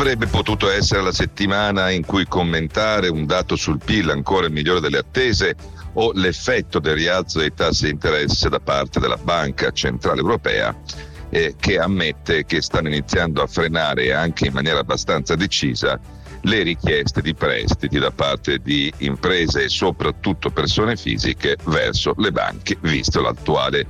Avrebbe potuto essere la settimana in cui commentare un dato sul PIL ancora migliore delle attese o l'effetto del rialzo dei tassi di interesse da parte della Banca Centrale Europea eh, che ammette che stanno iniziando a frenare anche in maniera abbastanza decisa le richieste di prestiti da parte di imprese e soprattutto persone fisiche verso le banche, visto l'attuale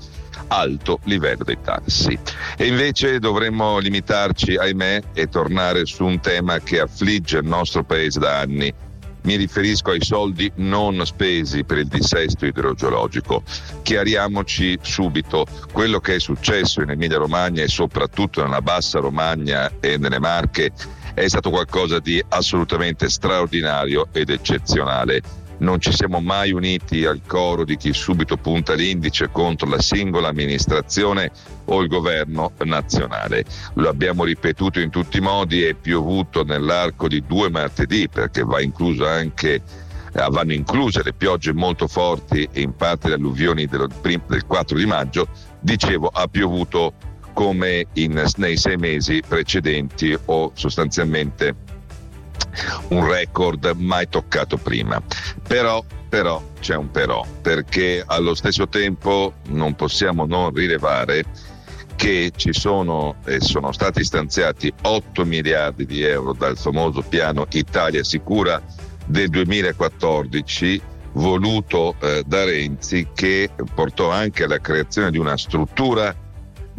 alto livello dei tassi. E invece dovremmo limitarci, ahimè, e tornare su un tema che affligge il nostro paese da anni, mi riferisco ai soldi non spesi per il dissesto idrogeologico. Chiariamoci subito, quello che è successo in Emilia Romagna e soprattutto nella bassa Romagna e nelle Marche è stato qualcosa di assolutamente straordinario ed eccezionale non ci siamo mai uniti al coro di chi subito punta l'indice contro la singola amministrazione o il governo nazionale. Lo abbiamo ripetuto in tutti i modi, è piovuto nell'arco di due martedì perché va incluso anche eh, vanno incluse le piogge molto forti e in parte le alluvioni del, del 4 di maggio, dicevo ha piovuto come in, nei sei mesi precedenti o sostanzialmente un record mai toccato prima. Però, però c'è un però, perché allo stesso tempo non possiamo non rilevare che ci sono e sono stati stanziati 8 miliardi di euro dal famoso piano Italia Sicura del 2014 voluto eh, da Renzi che portò anche alla creazione di una struttura,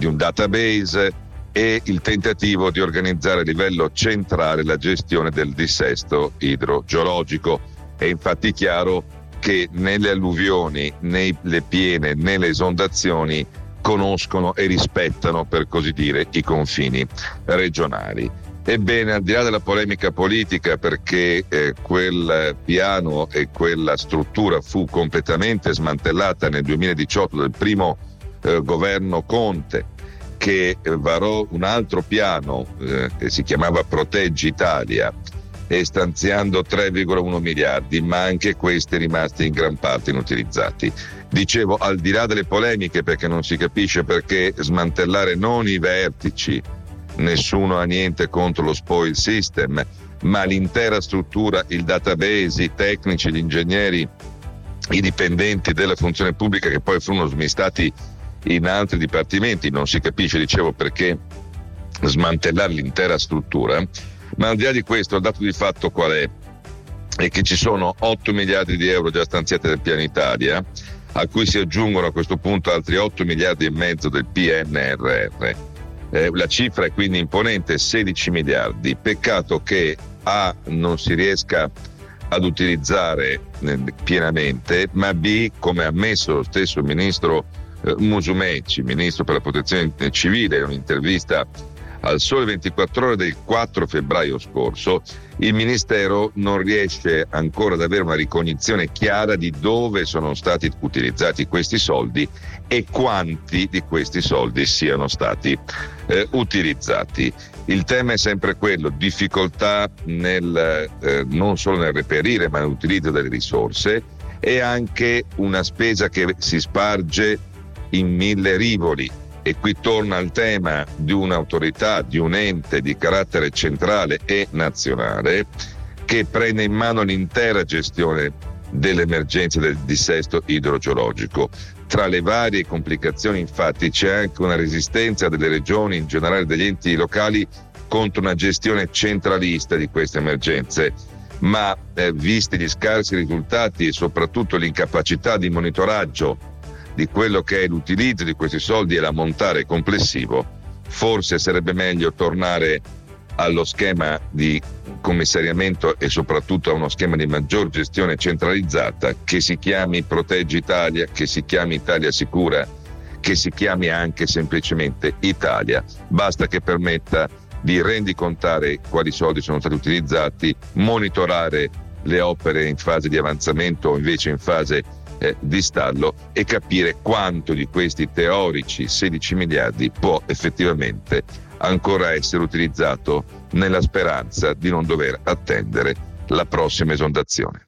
di un database e il tentativo di organizzare a livello centrale la gestione del dissesto idrogeologico. È infatti chiaro che né le alluvioni, né le piene, né le esondazioni conoscono e rispettano, per così dire, i confini regionali. Ebbene, al di là della polemica politica, perché eh, quel piano e quella struttura fu completamente smantellata nel 2018 dal primo eh, governo Conte, che varò un altro piano eh, che si chiamava Proteggi Italia e stanziando 3,1 miliardi, ma anche questi rimasti in gran parte inutilizzati. Dicevo, al di là delle polemiche, perché non si capisce perché smantellare non i vertici, nessuno ha niente contro lo spoil system, ma l'intera struttura, il database, i tecnici, gli ingegneri, i dipendenti della funzione pubblica che poi furono smistati in altri dipartimenti, non si capisce, dicevo, perché smantellare l'intera struttura, ma al di là di questo il dato di fatto qual è? È che ci sono 8 miliardi di euro già stanziati dal piano Italia, a cui si aggiungono a questo punto altri 8 miliardi e mezzo del PNRR. Eh, la cifra è quindi imponente, 16 miliardi. Peccato che A non si riesca ad utilizzare eh, pienamente, ma B, come ha ammesso lo stesso ministro Musumeci, ministro per la protezione civile, in un'intervista al Sole 24 ore del 4 febbraio scorso, il Ministero non riesce ancora ad avere una ricognizione chiara di dove sono stati utilizzati questi soldi e quanti di questi soldi siano stati eh, utilizzati. Il tema è sempre quello, difficoltà nel, eh, non solo nel reperire ma nell'utilizzo delle risorse e anche una spesa che si sparge in mille rivoli. E qui torna il tema di un'autorità, di un ente di carattere centrale e nazionale che prende in mano l'intera gestione delle emergenze del dissesto idrogeologico. Tra le varie complicazioni infatti c'è anche una resistenza delle regioni, in generale degli enti locali, contro una gestione centralista di queste emergenze ma eh, visti gli scarsi risultati e soprattutto l'incapacità di monitoraggio di quello che è l'utilizzo di questi soldi e l'ammontare complessivo, forse sarebbe meglio tornare allo schema di commissariamento e soprattutto a uno schema di maggior gestione centralizzata che si chiami Proteggi Italia, che si chiami Italia Sicura, che si chiami anche semplicemente Italia. Basta che permetta di rendicontare quali soldi sono stati utilizzati, monitorare le opere in fase di avanzamento o invece in fase eh, di stallo e capire quanto di questi teorici 16 miliardi può effettivamente ancora essere utilizzato nella speranza di non dover attendere la prossima esondazione.